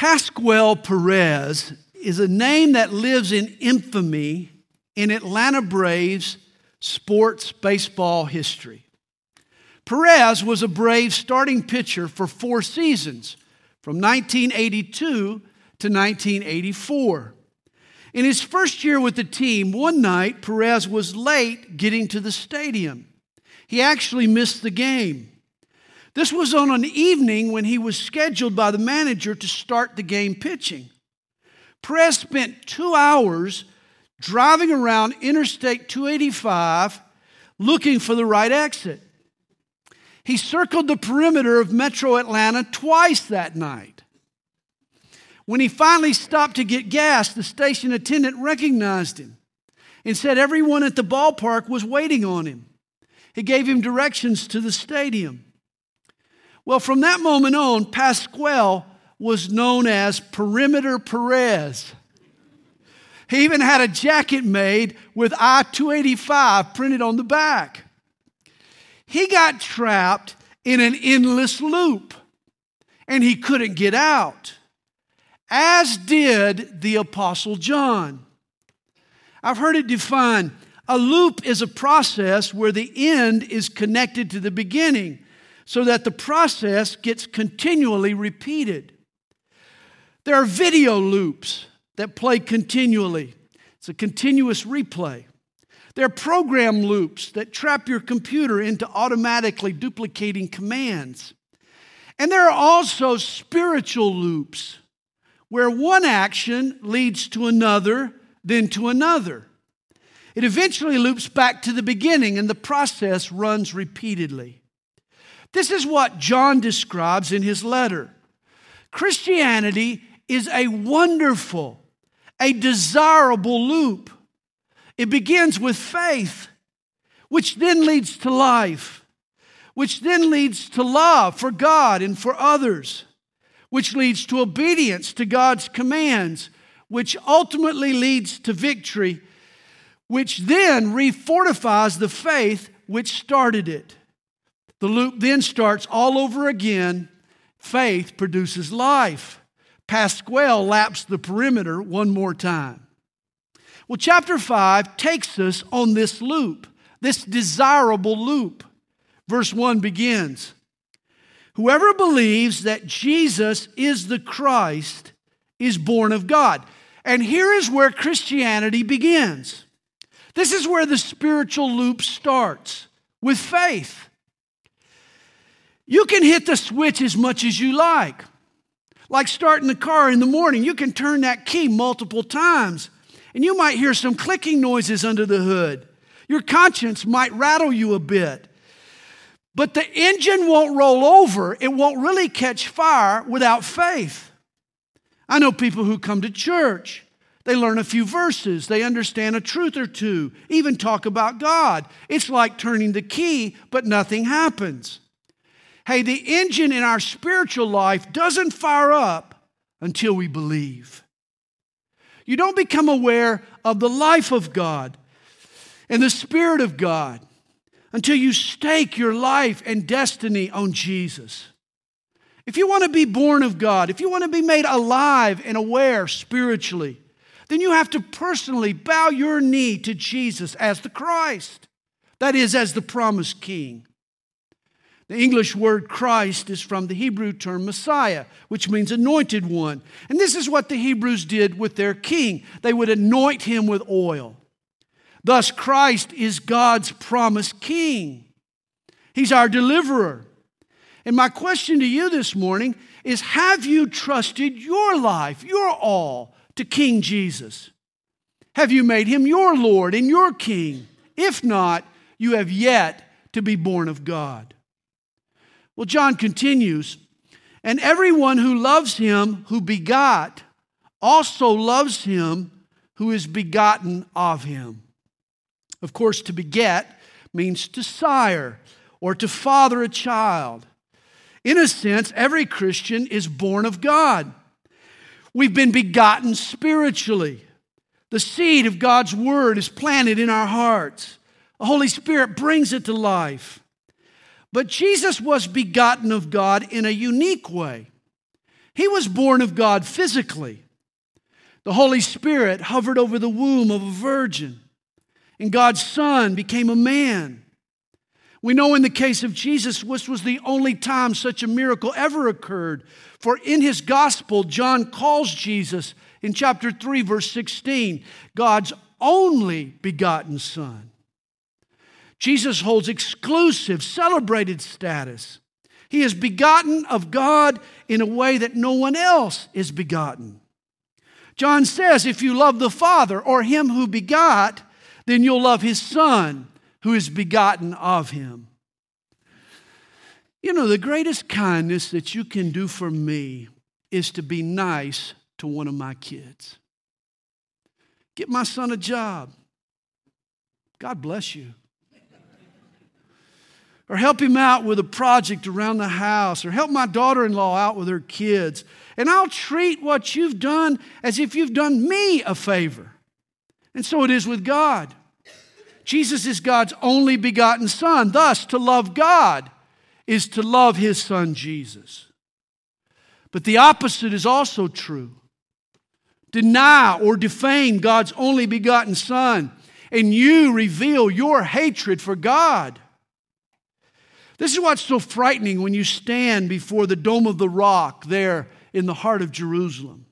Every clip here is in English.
Pascual Perez is a name that lives in infamy in Atlanta Braves sports baseball history. Perez was a Brave starting pitcher for four seasons from 1982 to 1984. In his first year with the team, one night Perez was late getting to the stadium. He actually missed the game. This was on an evening when he was scheduled by the manager to start the game pitching. Perez spent two hours driving around Interstate 285 looking for the right exit. He circled the perimeter of metro Atlanta twice that night. When he finally stopped to get gas, the station attendant recognized him and said everyone at the ballpark was waiting on him. He gave him directions to the stadium. Well, from that moment on, Pascual was known as Perimeter Perez. He even had a jacket made with I 285 printed on the back. He got trapped in an endless loop and he couldn't get out, as did the Apostle John. I've heard it defined a loop is a process where the end is connected to the beginning so that the process gets continually repeated. There are video loops that play continually, it's a continuous replay. There are program loops that trap your computer into automatically duplicating commands. And there are also spiritual loops where one action leads to another, then to another. It eventually loops back to the beginning, and the process runs repeatedly. This is what John describes in his letter. Christianity is a wonderful, a desirable loop. It begins with faith, which then leads to life, which then leads to love for God and for others, which leads to obedience to God's commands, which ultimately leads to victory, which then refortifies the faith which started it. The loop then starts all over again. Faith produces life. Pasquale laps the perimeter one more time. Well, chapter 5 takes us on this loop, this desirable loop. Verse 1 begins Whoever believes that Jesus is the Christ is born of God. And here is where Christianity begins. This is where the spiritual loop starts with faith. You can hit the switch as much as you like. Like starting the car in the morning, you can turn that key multiple times, and you might hear some clicking noises under the hood. Your conscience might rattle you a bit. But the engine won't roll over, it won't really catch fire without faith. I know people who come to church. They learn a few verses, they understand a truth or two, even talk about God. It's like turning the key, but nothing happens. Hey, the engine in our spiritual life doesn't fire up until we believe. You don't become aware of the life of God and the Spirit of God until you stake your life and destiny on Jesus. If you want to be born of God, if you want to be made alive and aware spiritually, then you have to personally bow your knee to Jesus as the Christ, that is, as the promised King. The English word Christ is from the Hebrew term Messiah, which means anointed one. And this is what the Hebrews did with their king they would anoint him with oil. Thus, Christ is God's promised king, he's our deliverer. And my question to you this morning is Have you trusted your life, your all, to King Jesus? Have you made him your Lord and your King? If not, you have yet to be born of God. Well, John continues, and everyone who loves him who begot also loves him who is begotten of him. Of course, to beget means to sire or to father a child. In a sense, every Christian is born of God. We've been begotten spiritually. The seed of God's word is planted in our hearts. The Holy Spirit brings it to life. But Jesus was begotten of God in a unique way. He was born of God physically. The Holy Spirit hovered over the womb of a virgin, and God's Son became a man. We know in the case of Jesus, this was the only time such a miracle ever occurred. For in his gospel, John calls Jesus in chapter 3, verse 16, God's only begotten Son. Jesus holds exclusive, celebrated status. He is begotten of God in a way that no one else is begotten. John says, if you love the Father or him who begot, then you'll love his Son who is begotten of him. You know, the greatest kindness that you can do for me is to be nice to one of my kids. Get my son a job. God bless you. Or help him out with a project around the house, or help my daughter in law out with her kids. And I'll treat what you've done as if you've done me a favor. And so it is with God. Jesus is God's only begotten Son. Thus, to love God is to love his son Jesus. But the opposite is also true. Deny or defame God's only begotten son, and you reveal your hatred for God. This is what's so frightening when you stand before the Dome of the Rock there in the heart of Jerusalem.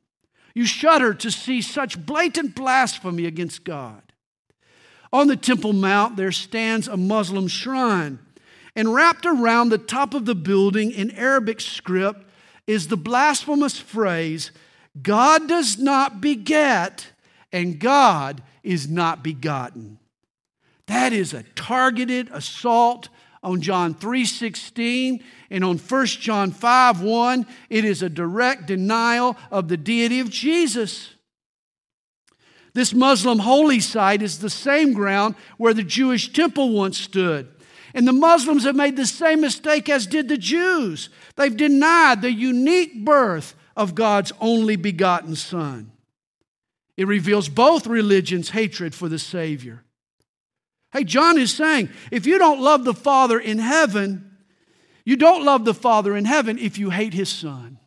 You shudder to see such blatant blasphemy against God. On the Temple Mount, there stands a Muslim shrine and wrapped around the top of the building in Arabic script is the blasphemous phrase God does not beget and God is not begotten. That is a targeted assault on John 3:16 and on 1 John 5:1 it is a direct denial of the deity of Jesus. This Muslim holy site is the same ground where the Jewish temple once stood. And the Muslims have made the same mistake as did the Jews. They've denied the unique birth of God's only begotten Son. It reveals both religions' hatred for the Savior. Hey, John is saying if you don't love the Father in heaven, you don't love the Father in heaven if you hate His Son.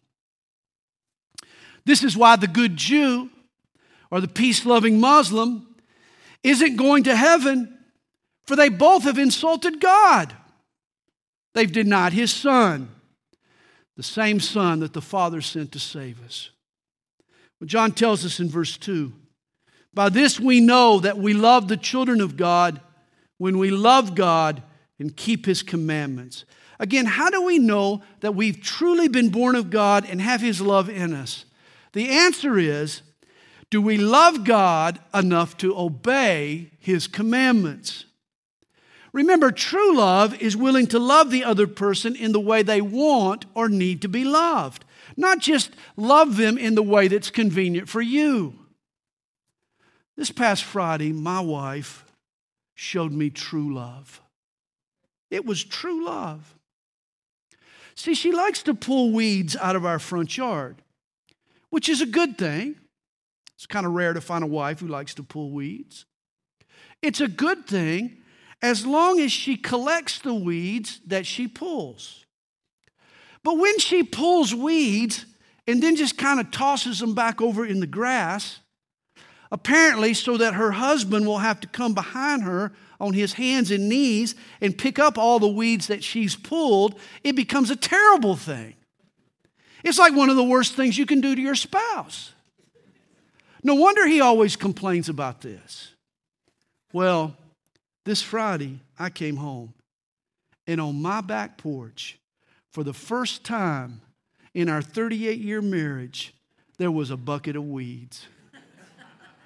This is why the good Jew or the peace loving Muslim isn't going to heaven for they both have insulted God. They've denied his son, the same son that the Father sent to save us. Well, John tells us in verse 2 By this we know that we love the children of God when we love God and keep his commandments. Again, how do we know that we've truly been born of God and have his love in us? The answer is do we love God enough to obey his commandments? Remember, true love is willing to love the other person in the way they want or need to be loved, not just love them in the way that's convenient for you. This past Friday, my wife showed me true love. It was true love. See, she likes to pull weeds out of our front yard, which is a good thing. It's kind of rare to find a wife who likes to pull weeds. It's a good thing as long as she collects the weeds that she pulls. But when she pulls weeds and then just kind of tosses them back over in the grass, apparently so that her husband will have to come behind her on his hands and knees and pick up all the weeds that she's pulled, it becomes a terrible thing. It's like one of the worst things you can do to your spouse. No wonder he always complains about this. Well, this Friday, I came home, and on my back porch, for the first time in our 38 year marriage, there was a bucket of weeds.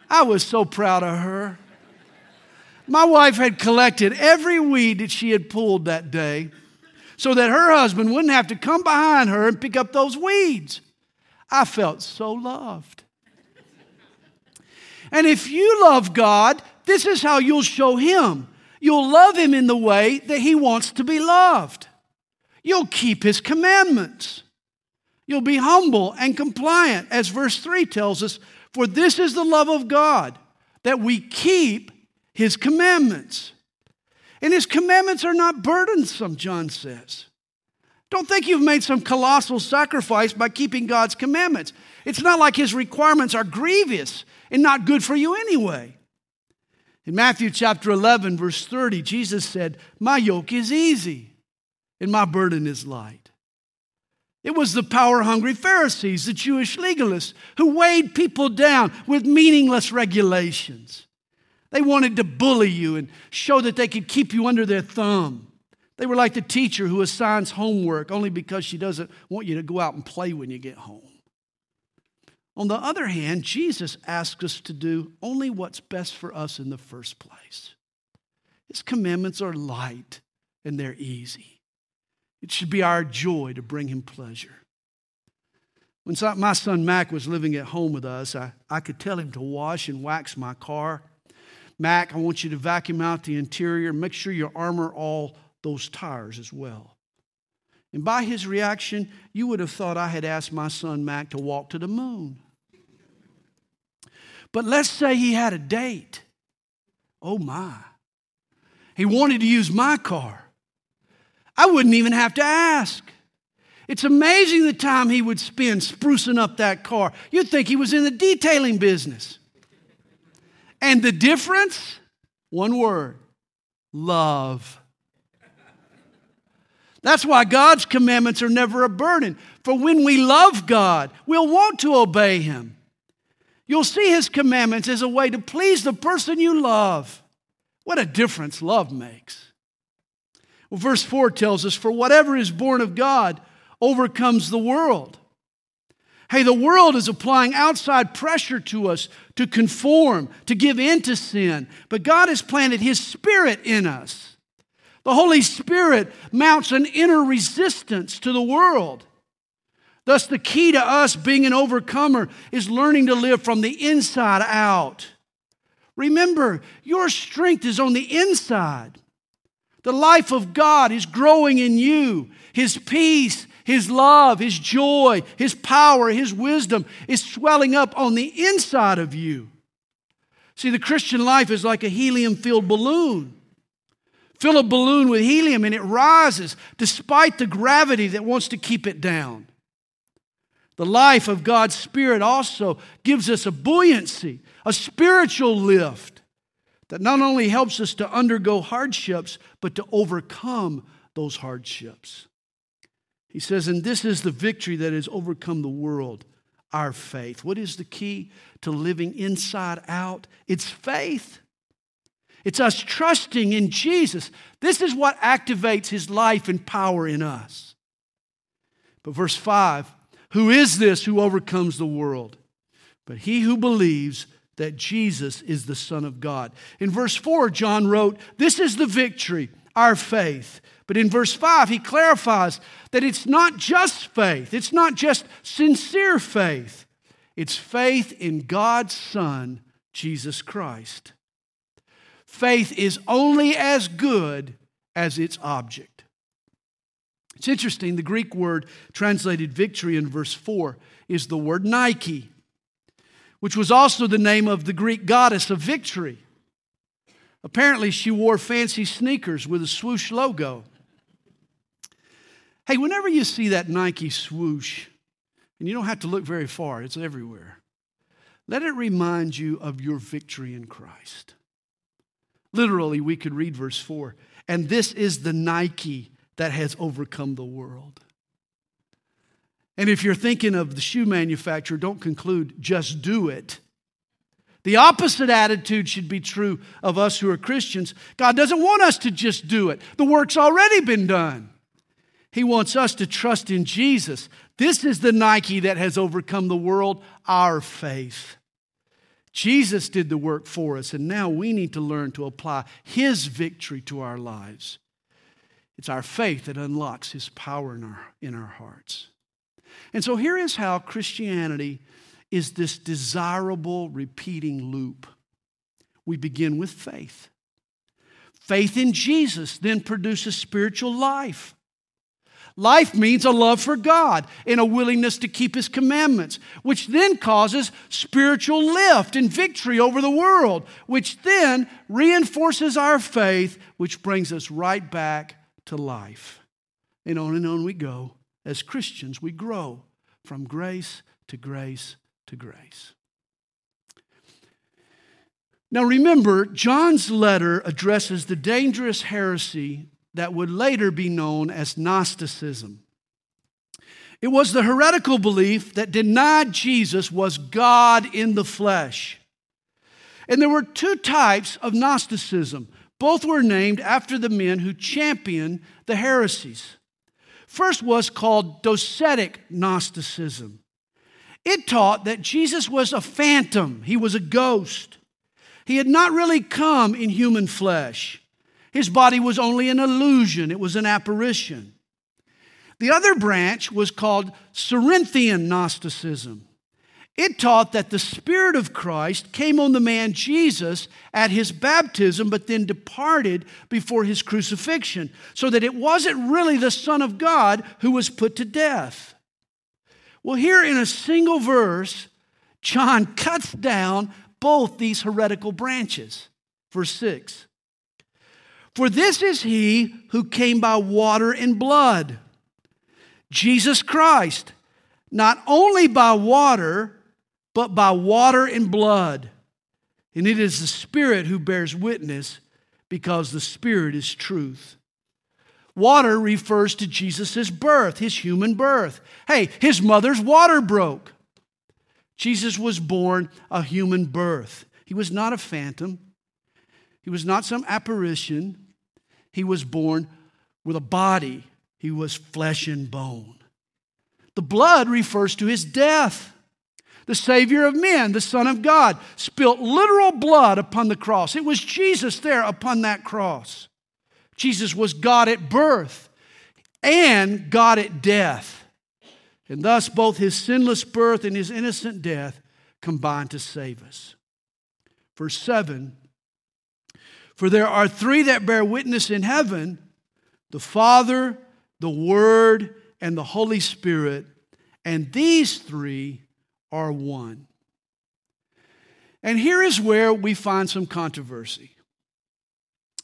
I was so proud of her. My wife had collected every weed that she had pulled that day so that her husband wouldn't have to come behind her and pick up those weeds. I felt so loved. And if you love God, this is how you'll show him. You'll love him in the way that he wants to be loved. You'll keep his commandments. You'll be humble and compliant, as verse 3 tells us. For this is the love of God, that we keep his commandments. And his commandments are not burdensome, John says. Don't think you've made some colossal sacrifice by keeping God's commandments. It's not like his requirements are grievous and not good for you anyway. In Matthew chapter 11, verse 30, Jesus said, My yoke is easy and my burden is light. It was the power hungry Pharisees, the Jewish legalists, who weighed people down with meaningless regulations. They wanted to bully you and show that they could keep you under their thumb. They were like the teacher who assigns homework only because she doesn't want you to go out and play when you get home. On the other hand, Jesus asks us to do only what's best for us in the first place. His commandments are light and they're easy. It should be our joy to bring him pleasure. When my son Mac was living at home with us, I, I could tell him to wash and wax my car. Mac, I want you to vacuum out the interior, make sure you armor all those tires as well. And by his reaction, you would have thought I had asked my son Mac to walk to the moon. But let's say he had a date. Oh my. He wanted to use my car. I wouldn't even have to ask. It's amazing the time he would spend sprucing up that car. You'd think he was in the detailing business. And the difference? One word love. That's why God's commandments are never a burden. For when we love God, we'll want to obey Him. You'll see his commandments as a way to please the person you love. What a difference love makes. Well, verse 4 tells us, For whatever is born of God overcomes the world. Hey, the world is applying outside pressure to us to conform, to give in to sin, but God has planted His Spirit in us. The Holy Spirit mounts an inner resistance to the world. Thus, the key to us being an overcomer is learning to live from the inside out. Remember, your strength is on the inside. The life of God is growing in you. His peace, His love, His joy, His power, His wisdom is swelling up on the inside of you. See, the Christian life is like a helium filled balloon. Fill a balloon with helium and it rises despite the gravity that wants to keep it down. The life of God's Spirit also gives us a buoyancy, a spiritual lift that not only helps us to undergo hardships, but to overcome those hardships. He says, and this is the victory that has overcome the world, our faith. What is the key to living inside out? It's faith. It's us trusting in Jesus. This is what activates his life and power in us. But verse 5 who is this who overcomes the world? But he who believes that Jesus is the Son of God. In verse 4, John wrote, This is the victory, our faith. But in verse 5, he clarifies that it's not just faith, it's not just sincere faith, it's faith in God's Son, Jesus Christ. Faith is only as good as its object. It's interesting, the Greek word translated victory in verse 4 is the word Nike, which was also the name of the Greek goddess of victory. Apparently, she wore fancy sneakers with a swoosh logo. Hey, whenever you see that Nike swoosh, and you don't have to look very far, it's everywhere, let it remind you of your victory in Christ. Literally, we could read verse 4 and this is the Nike that has overcome the world. And if you're thinking of the shoe manufacturer, don't conclude, just do it. The opposite attitude should be true of us who are Christians. God doesn't want us to just do it, the work's already been done. He wants us to trust in Jesus. This is the Nike that has overcome the world, our faith. Jesus did the work for us, and now we need to learn to apply His victory to our lives. It's our faith that unlocks His power in our, in our hearts. And so here is how Christianity is this desirable repeating loop. We begin with faith. Faith in Jesus then produces spiritual life. Life means a love for God and a willingness to keep His commandments, which then causes spiritual lift and victory over the world, which then reinforces our faith, which brings us right back to life. And on and on we go. As Christians, we grow from grace to grace to grace. Now remember, John's letter addresses the dangerous heresy that would later be known as Gnosticism. It was the heretical belief that denied Jesus was God in the flesh. And there were two types of Gnosticism. Both were named after the men who championed the heresies. First was called Docetic Gnosticism. It taught that Jesus was a phantom, he was a ghost. He had not really come in human flesh. His body was only an illusion, it was an apparition. The other branch was called Cerinthian Gnosticism. It taught that the Spirit of Christ came on the man Jesus at his baptism, but then departed before his crucifixion, so that it wasn't really the Son of God who was put to death. Well, here in a single verse, John cuts down both these heretical branches. Verse 6 For this is he who came by water and blood, Jesus Christ, not only by water, but by water and blood. And it is the Spirit who bears witness because the Spirit is truth. Water refers to Jesus' birth, his human birth. Hey, his mother's water broke. Jesus was born a human birth. He was not a phantom, he was not some apparition. He was born with a body, he was flesh and bone. The blood refers to his death the Savior of men, the Son of God, spilt literal blood upon the cross. It was Jesus there upon that cross. Jesus was God at birth and God at death. And thus, both his sinless birth and his innocent death combined to save us. Verse 7 For there are three that bear witness in heaven the Father, the Word, and the Holy Spirit, and these three are one. And here is where we find some controversy.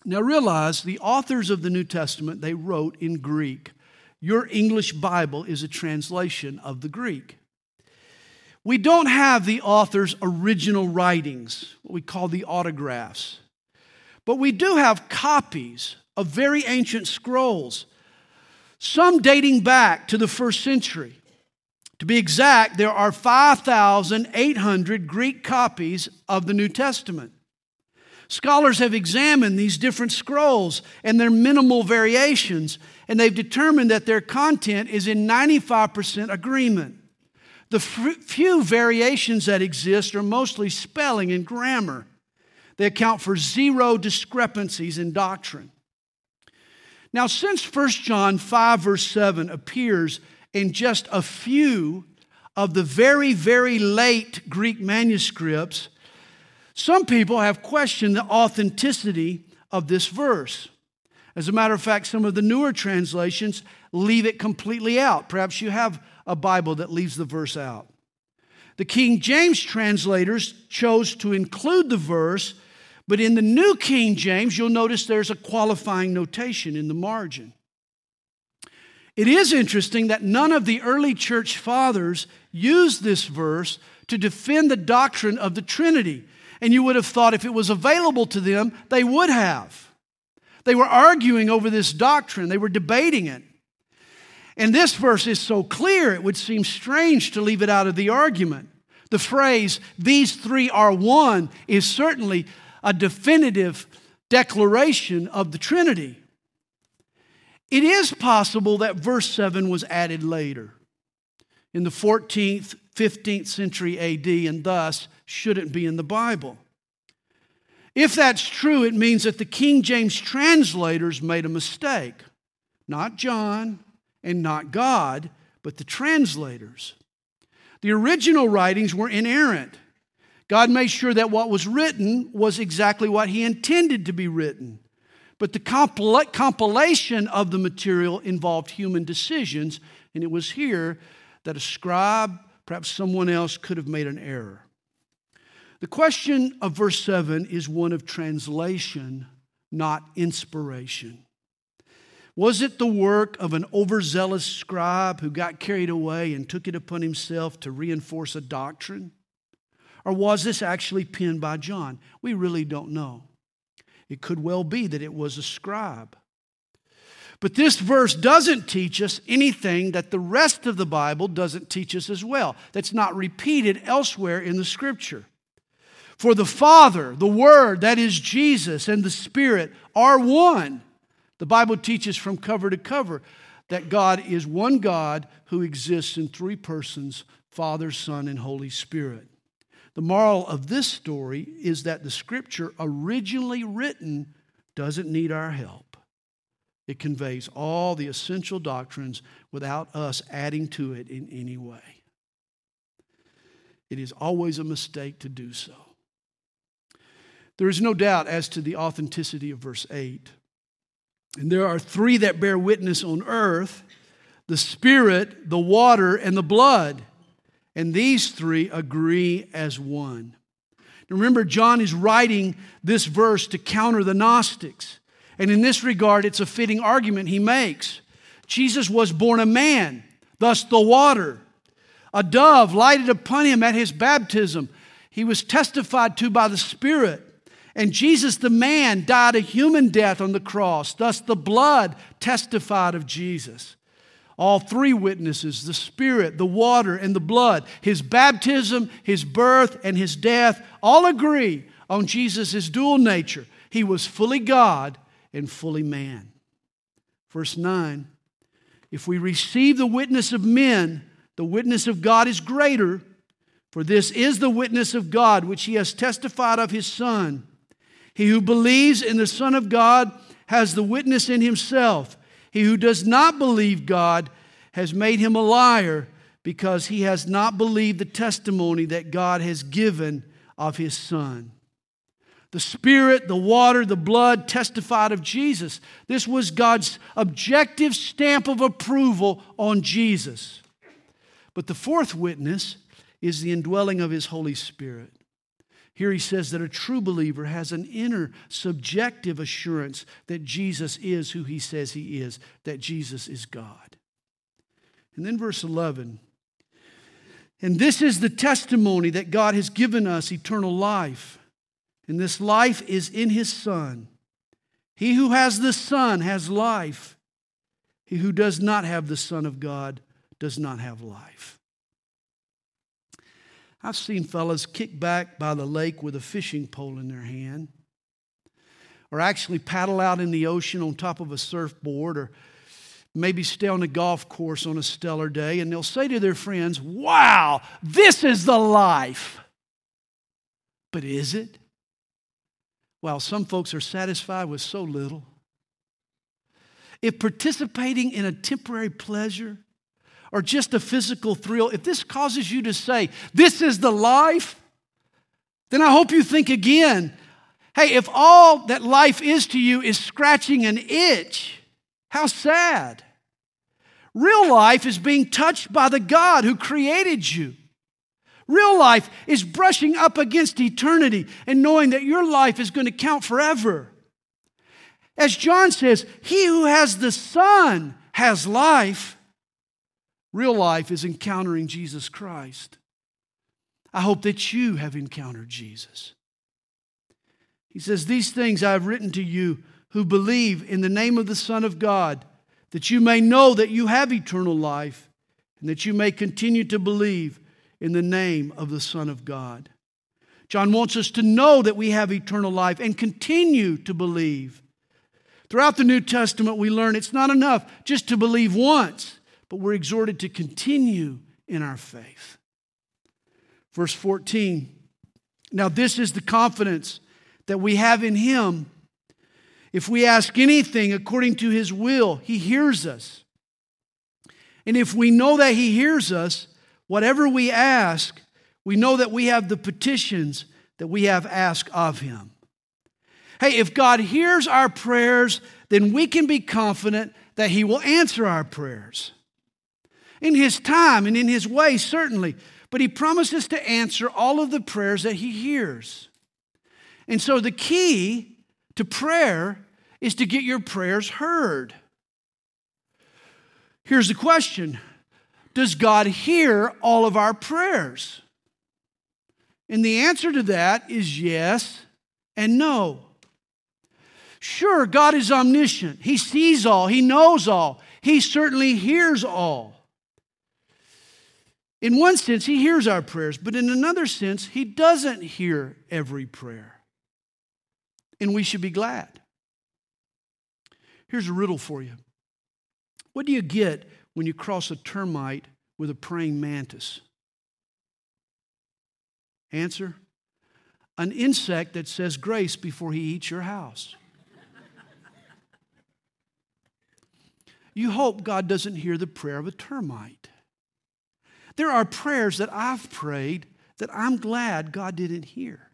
Now realize the authors of the New Testament, they wrote in Greek. Your English Bible is a translation of the Greek. We don't have the author's original writings, what we call the autographs. But we do have copies of very ancient scrolls, some dating back to the first century. To be exact, there are 5,800 Greek copies of the New Testament. Scholars have examined these different scrolls and their minimal variations, and they've determined that their content is in 95% agreement. The few variations that exist are mostly spelling and grammar. They account for zero discrepancies in doctrine. Now, since 1 John 5, verse 7 appears in just a few of the very, very late Greek manuscripts, some people have questioned the authenticity of this verse. As a matter of fact, some of the newer translations leave it completely out. Perhaps you have a Bible that leaves the verse out. The King James translators chose to include the verse, but in the New King James, you'll notice there's a qualifying notation in the margin. It is interesting that none of the early church fathers used this verse to defend the doctrine of the Trinity. And you would have thought if it was available to them, they would have. They were arguing over this doctrine, they were debating it. And this verse is so clear, it would seem strange to leave it out of the argument. The phrase, these three are one, is certainly a definitive declaration of the Trinity. It is possible that verse 7 was added later in the 14th, 15th century AD and thus shouldn't be in the Bible. If that's true, it means that the King James translators made a mistake. Not John and not God, but the translators. The original writings were inerrant. God made sure that what was written was exactly what He intended to be written. But the compilation of the material involved human decisions, and it was here that a scribe, perhaps someone else, could have made an error. The question of verse 7 is one of translation, not inspiration. Was it the work of an overzealous scribe who got carried away and took it upon himself to reinforce a doctrine? Or was this actually penned by John? We really don't know. It could well be that it was a scribe. But this verse doesn't teach us anything that the rest of the Bible doesn't teach us as well, that's not repeated elsewhere in the scripture. For the Father, the Word, that is Jesus, and the Spirit are one. The Bible teaches from cover to cover that God is one God who exists in three persons Father, Son, and Holy Spirit. The moral of this story is that the scripture originally written doesn't need our help. It conveys all the essential doctrines without us adding to it in any way. It is always a mistake to do so. There is no doubt as to the authenticity of verse 8. And there are three that bear witness on earth the Spirit, the water, and the blood. And these three agree as one. Remember, John is writing this verse to counter the Gnostics. And in this regard, it's a fitting argument he makes. Jesus was born a man, thus the water. A dove lighted upon him at his baptism. He was testified to by the Spirit. And Jesus, the man, died a human death on the cross. Thus, the blood testified of Jesus. All three witnesses the Spirit, the water, and the blood, his baptism, his birth, and his death all agree on Jesus' dual nature. He was fully God and fully man. Verse 9 If we receive the witness of men, the witness of God is greater, for this is the witness of God which he has testified of his Son. He who believes in the Son of God has the witness in himself. He who does not believe God has made him a liar because he has not believed the testimony that God has given of his Son. The Spirit, the water, the blood testified of Jesus. This was God's objective stamp of approval on Jesus. But the fourth witness is the indwelling of his Holy Spirit. Here he says that a true believer has an inner subjective assurance that Jesus is who he says he is, that Jesus is God. And then verse 11. And this is the testimony that God has given us eternal life. And this life is in his Son. He who has the Son has life. He who does not have the Son of God does not have life. I've seen fellas kick back by the lake with a fishing pole in their hand, or actually paddle out in the ocean on top of a surfboard, or maybe stay on a golf course on a stellar day, and they'll say to their friends, Wow, this is the life. But is it? While some folks are satisfied with so little. If participating in a temporary pleasure or just a physical thrill, if this causes you to say, This is the life, then I hope you think again. Hey, if all that life is to you is scratching an itch, how sad. Real life is being touched by the God who created you. Real life is brushing up against eternity and knowing that your life is going to count forever. As John says, he who has the Son has life. Real life is encountering Jesus Christ. I hope that you have encountered Jesus. He says, These things I have written to you who believe in the name of the Son of God, that you may know that you have eternal life, and that you may continue to believe in the name of the Son of God. John wants us to know that we have eternal life and continue to believe. Throughout the New Testament, we learn it's not enough just to believe once but we're exhorted to continue in our faith. Verse 14 Now, this is the confidence that we have in Him. If we ask anything according to His will, He hears us. And if we know that He hears us, whatever we ask, we know that we have the petitions that we have asked of Him. Hey, if God hears our prayers, then we can be confident that He will answer our prayers in His time and in His way, certainly. But He promises to answer all of the prayers that He hears. And so the key to prayer is to get your prayers heard. Here's the question Does God hear all of our prayers? And the answer to that is yes and no. Sure, God is omniscient. He sees all, He knows all, He certainly hears all. In one sense, He hears our prayers, but in another sense, He doesn't hear every prayer. And we should be glad. Here's a riddle for you What do you get when you cross a termite with a praying mantis? Answer an insect that says grace before he eats your house. you hope God doesn't hear the prayer of a termite. There are prayers that I've prayed that I'm glad God didn't hear.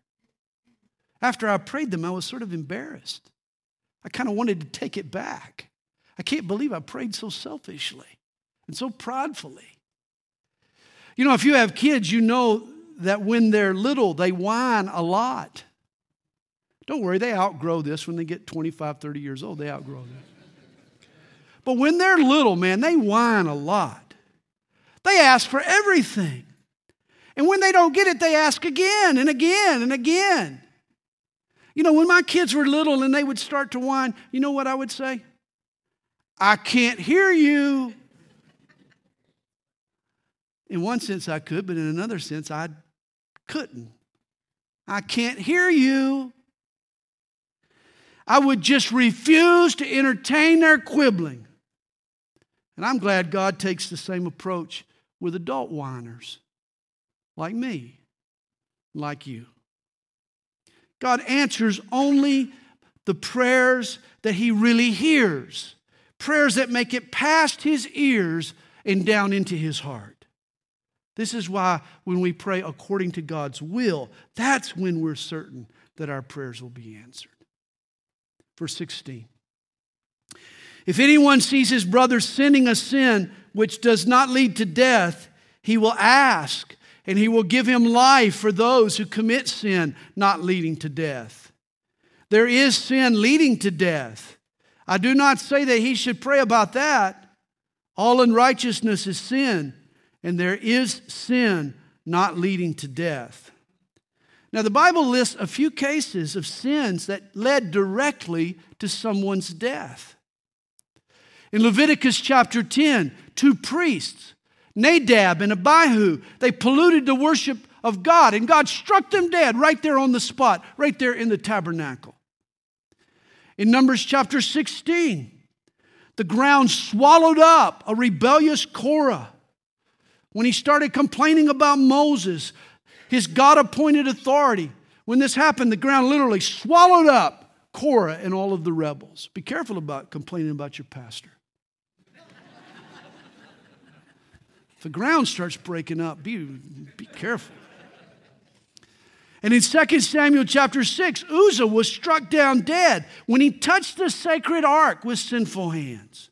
After I prayed them, I was sort of embarrassed. I kind of wanted to take it back. I can't believe I prayed so selfishly and so pridefully. You know, if you have kids, you know that when they're little, they whine a lot. Don't worry, they outgrow this when they get 25, 30 years old. They outgrow this. But when they're little, man, they whine a lot. They ask for everything. And when they don't get it, they ask again and again and again. You know, when my kids were little and they would start to whine, you know what I would say? I can't hear you. In one sense, I could, but in another sense, I couldn't. I can't hear you. I would just refuse to entertain their quibbling. And I'm glad God takes the same approach with adult whiners like me, like you. God answers only the prayers that He really hears, prayers that make it past His ears and down into His heart. This is why when we pray according to God's will, that's when we're certain that our prayers will be answered. Verse 16. If anyone sees his brother sinning a sin which does not lead to death, he will ask, and he will give him life for those who commit sin not leading to death. There is sin leading to death. I do not say that he should pray about that. All unrighteousness is sin, and there is sin not leading to death. Now, the Bible lists a few cases of sins that led directly to someone's death. In Leviticus chapter 10, two priests Nadab and Abihu, they polluted the worship of God, and God struck them dead right there on the spot, right there in the tabernacle. In Numbers chapter 16, the ground swallowed up a rebellious Korah. When he started complaining about Moses, his God appointed authority, when this happened, the ground literally swallowed up Korah and all of the rebels. Be careful about complaining about your pastor. The ground starts breaking up, be, be careful. And in 2 Samuel chapter 6, Uzzah was struck down dead when he touched the sacred ark with sinful hands.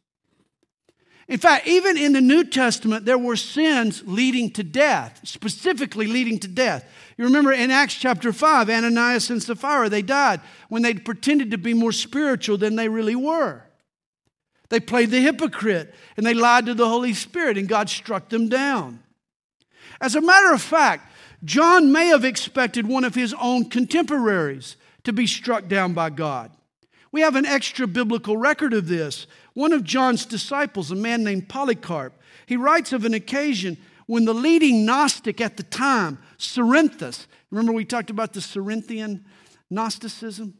In fact, even in the New Testament, there were sins leading to death, specifically leading to death. You remember in Acts chapter 5, Ananias and Sapphira, they died when they pretended to be more spiritual than they really were. They played the hypocrite and they lied to the Holy Spirit, and God struck them down. As a matter of fact, John may have expected one of his own contemporaries to be struck down by God. We have an extra biblical record of this. One of John's disciples, a man named Polycarp, he writes of an occasion when the leading Gnostic at the time, Cerinthus, remember we talked about the Cerinthian Gnosticism?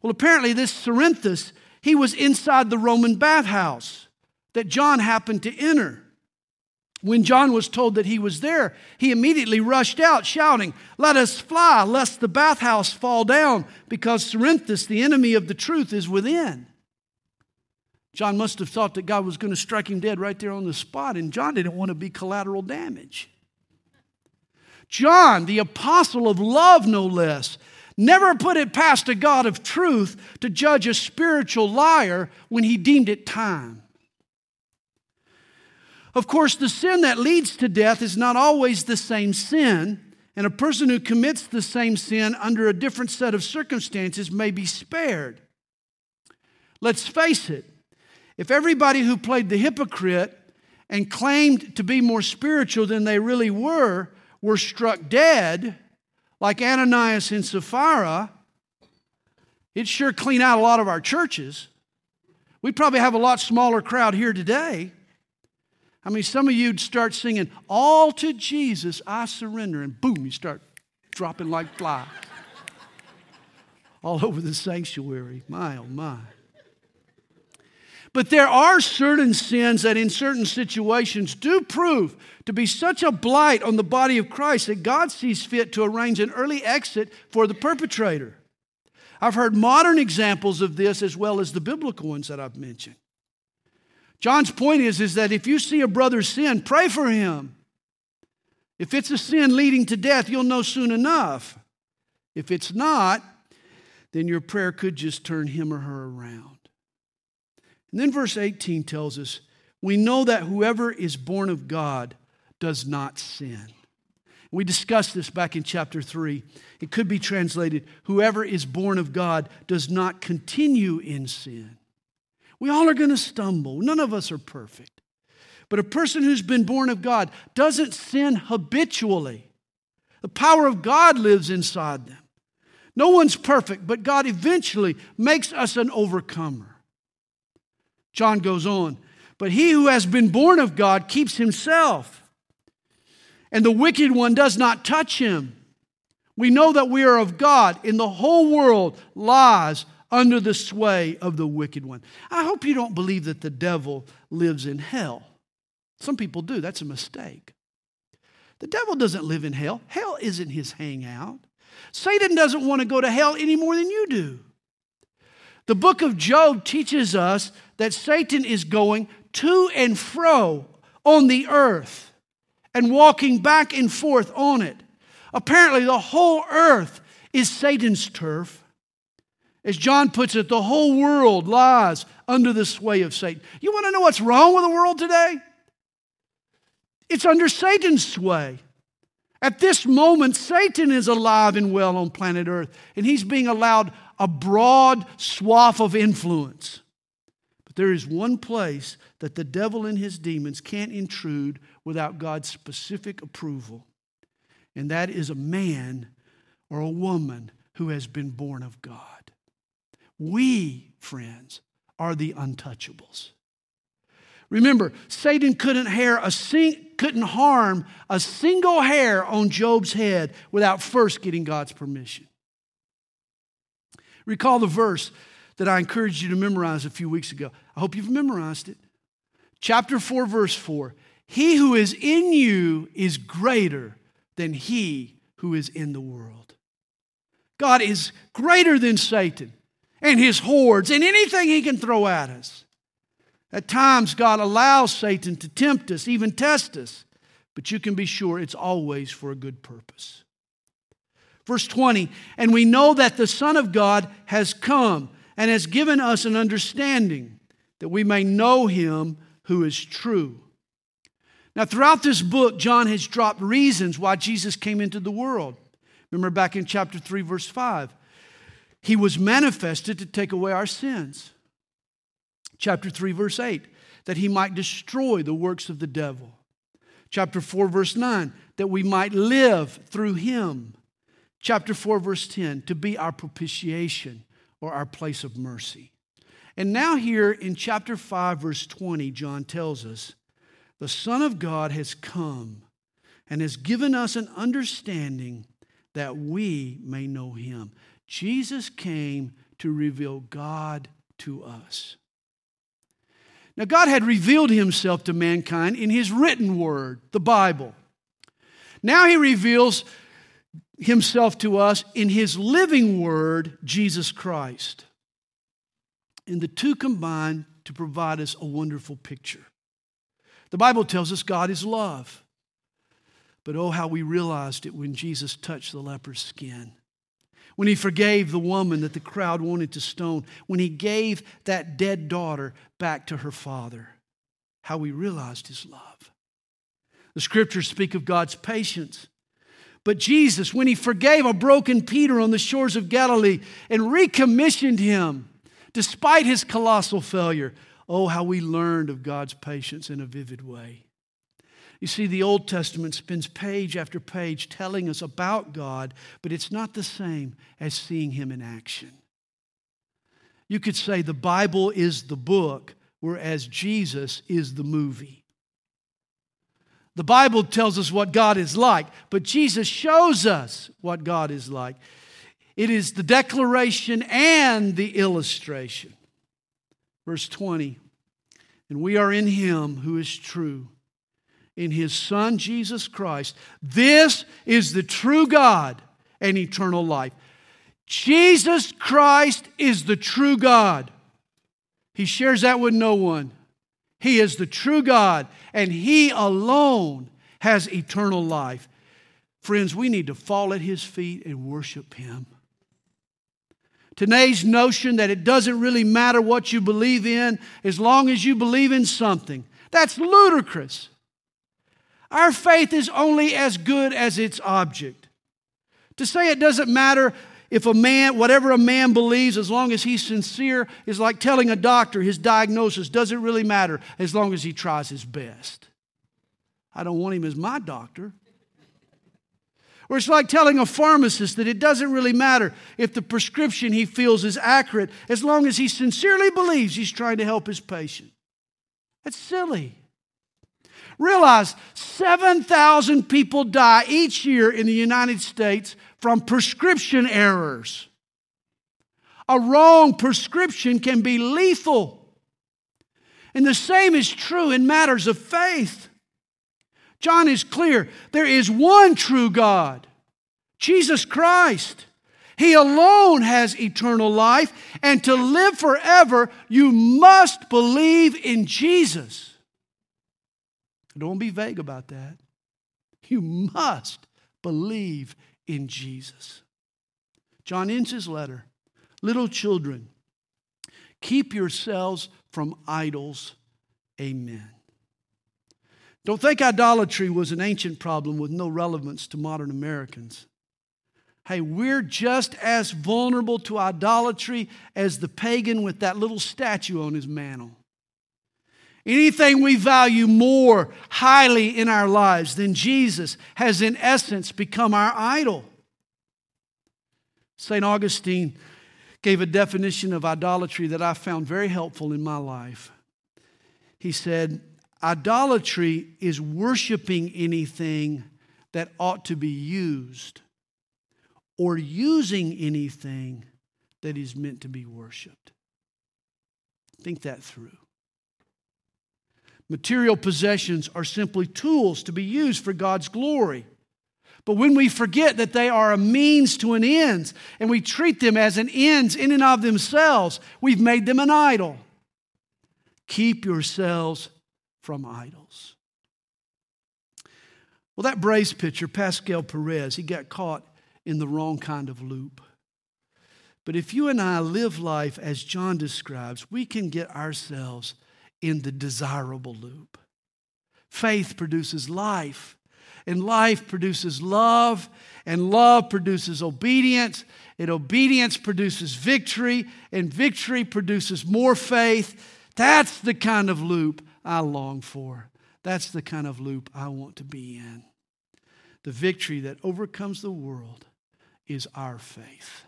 Well, apparently, this Cerinthus he was inside the Roman bathhouse that John happened to enter. When John was told that he was there, he immediately rushed out, shouting, Let us fly, lest the bathhouse fall down, because Cerinthus, the enemy of the truth, is within. John must have thought that God was going to strike him dead right there on the spot, and John didn't want to be collateral damage. John, the apostle of love, no less, never put it past a God of truth to judge a spiritual liar when he deemed it time. Of course, the sin that leads to death is not always the same sin, and a person who commits the same sin under a different set of circumstances may be spared. Let's face it, if everybody who played the hypocrite and claimed to be more spiritual than they really were were struck dead, like Ananias and Sapphira, it'd sure clean out a lot of our churches. We'd probably have a lot smaller crowd here today. I mean, some of you'd start singing, All to Jesus I surrender, and boom, you start dropping like flies all over the sanctuary. My, oh, my. But there are certain sins that, in certain situations, do prove to be such a blight on the body of Christ that God sees fit to arrange an early exit for the perpetrator. I've heard modern examples of this as well as the biblical ones that I've mentioned. John's point is, is that if you see a brother sin, pray for him. If it's a sin leading to death, you'll know soon enough. If it's not, then your prayer could just turn him or her around. And then verse 18 tells us we know that whoever is born of God does not sin. We discussed this back in chapter 3. It could be translated whoever is born of God does not continue in sin. We all are going to stumble. None of us are perfect. But a person who's been born of God doesn't sin habitually. The power of God lives inside them. No one's perfect, but God eventually makes us an overcomer. John goes on, but he who has been born of God keeps himself, and the wicked one does not touch him. We know that we are of God, and the whole world lies under the sway of the wicked one. I hope you don't believe that the devil lives in hell. Some people do, that's a mistake. The devil doesn't live in hell, hell isn't his hangout. Satan doesn't want to go to hell any more than you do. The book of Job teaches us that Satan is going to and fro on the earth and walking back and forth on it. Apparently, the whole earth is Satan's turf. As John puts it, the whole world lies under the sway of Satan. You want to know what's wrong with the world today? It's under Satan's sway. At this moment, Satan is alive and well on planet Earth, and he's being allowed a broad swath of influence. But there is one place that the devil and his demons can't intrude without God's specific approval, and that is a man or a woman who has been born of God. We, friends, are the untouchables. Remember, Satan couldn't, a sing, couldn't harm a single hair on Job's head without first getting God's permission. Recall the verse that I encouraged you to memorize a few weeks ago. I hope you've memorized it. Chapter 4, verse 4 He who is in you is greater than he who is in the world. God is greater than Satan and his hordes and anything he can throw at us. At times, God allows Satan to tempt us, even test us, but you can be sure it's always for a good purpose. Verse 20, and we know that the Son of God has come and has given us an understanding that we may know him who is true. Now, throughout this book, John has dropped reasons why Jesus came into the world. Remember back in chapter 3, verse 5, he was manifested to take away our sins chapter 3, verse 8, that he might destroy the works of the devil. Chapter 4, verse 9, that we might live through him. Chapter 4, verse 10, to be our propitiation or our place of mercy. And now, here in chapter 5, verse 20, John tells us the Son of God has come and has given us an understanding that we may know him. Jesus came to reveal God to us. Now, God had revealed himself to mankind in his written word, the Bible. Now he reveals himself to us in his living word, Jesus Christ. And the two combine to provide us a wonderful picture. The Bible tells us God is love. But oh, how we realized it when Jesus touched the leper's skin when he forgave the woman that the crowd wanted to stone, when he gave that dead daughter back to her father, how we realized his love. The scriptures speak of God's patience. But Jesus, when he forgave a broken Peter on the shores of Galilee and recommissioned him despite his colossal failure, oh, how we learned of God's patience in a vivid way. You see, the Old Testament spends page after page telling us about God, but it's not the same as seeing Him in action. You could say the Bible is the book, whereas Jesus is the movie. The Bible tells us what God is like, but Jesus shows us what God is like. It is the declaration and the illustration. Verse 20 And we are in Him who is true in his Son, Jesus Christ. This is the true God and eternal life. Jesus Christ is the true God. He shares that with no one. He is the true God, and He alone has eternal life. Friends, we need to fall at His feet and worship Him. Today's notion that it doesn't really matter what you believe in as long as you believe in something, that's ludicrous. Our faith is only as good as its object. To say it doesn't matter if a man, whatever a man believes, as long as he's sincere, is like telling a doctor his diagnosis doesn't really matter as long as he tries his best. I don't want him as my doctor. Or it's like telling a pharmacist that it doesn't really matter if the prescription he feels is accurate as long as he sincerely believes he's trying to help his patient. That's silly. Realize 7,000 people die each year in the United States from prescription errors. A wrong prescription can be lethal. And the same is true in matters of faith. John is clear there is one true God, Jesus Christ. He alone has eternal life, and to live forever, you must believe in Jesus. Don't be vague about that. You must believe in Jesus. John ends his letter Little children, keep yourselves from idols. Amen. Don't think idolatry was an ancient problem with no relevance to modern Americans. Hey, we're just as vulnerable to idolatry as the pagan with that little statue on his mantel. Anything we value more highly in our lives than Jesus has, in essence, become our idol. St. Augustine gave a definition of idolatry that I found very helpful in my life. He said, Idolatry is worshiping anything that ought to be used or using anything that is meant to be worshiped. Think that through. Material possessions are simply tools to be used for God's glory. But when we forget that they are a means to an end and we treat them as an ends in and of themselves, we've made them an idol. Keep yourselves from idols. Well, that Braves pitcher, Pascual Perez, he got caught in the wrong kind of loop. But if you and I live life as John describes, we can get ourselves in the desirable loop. Faith produces life, and life produces love, and love produces obedience, and obedience produces victory, and victory produces more faith. That's the kind of loop I long for. That's the kind of loop I want to be in. The victory that overcomes the world is our faith.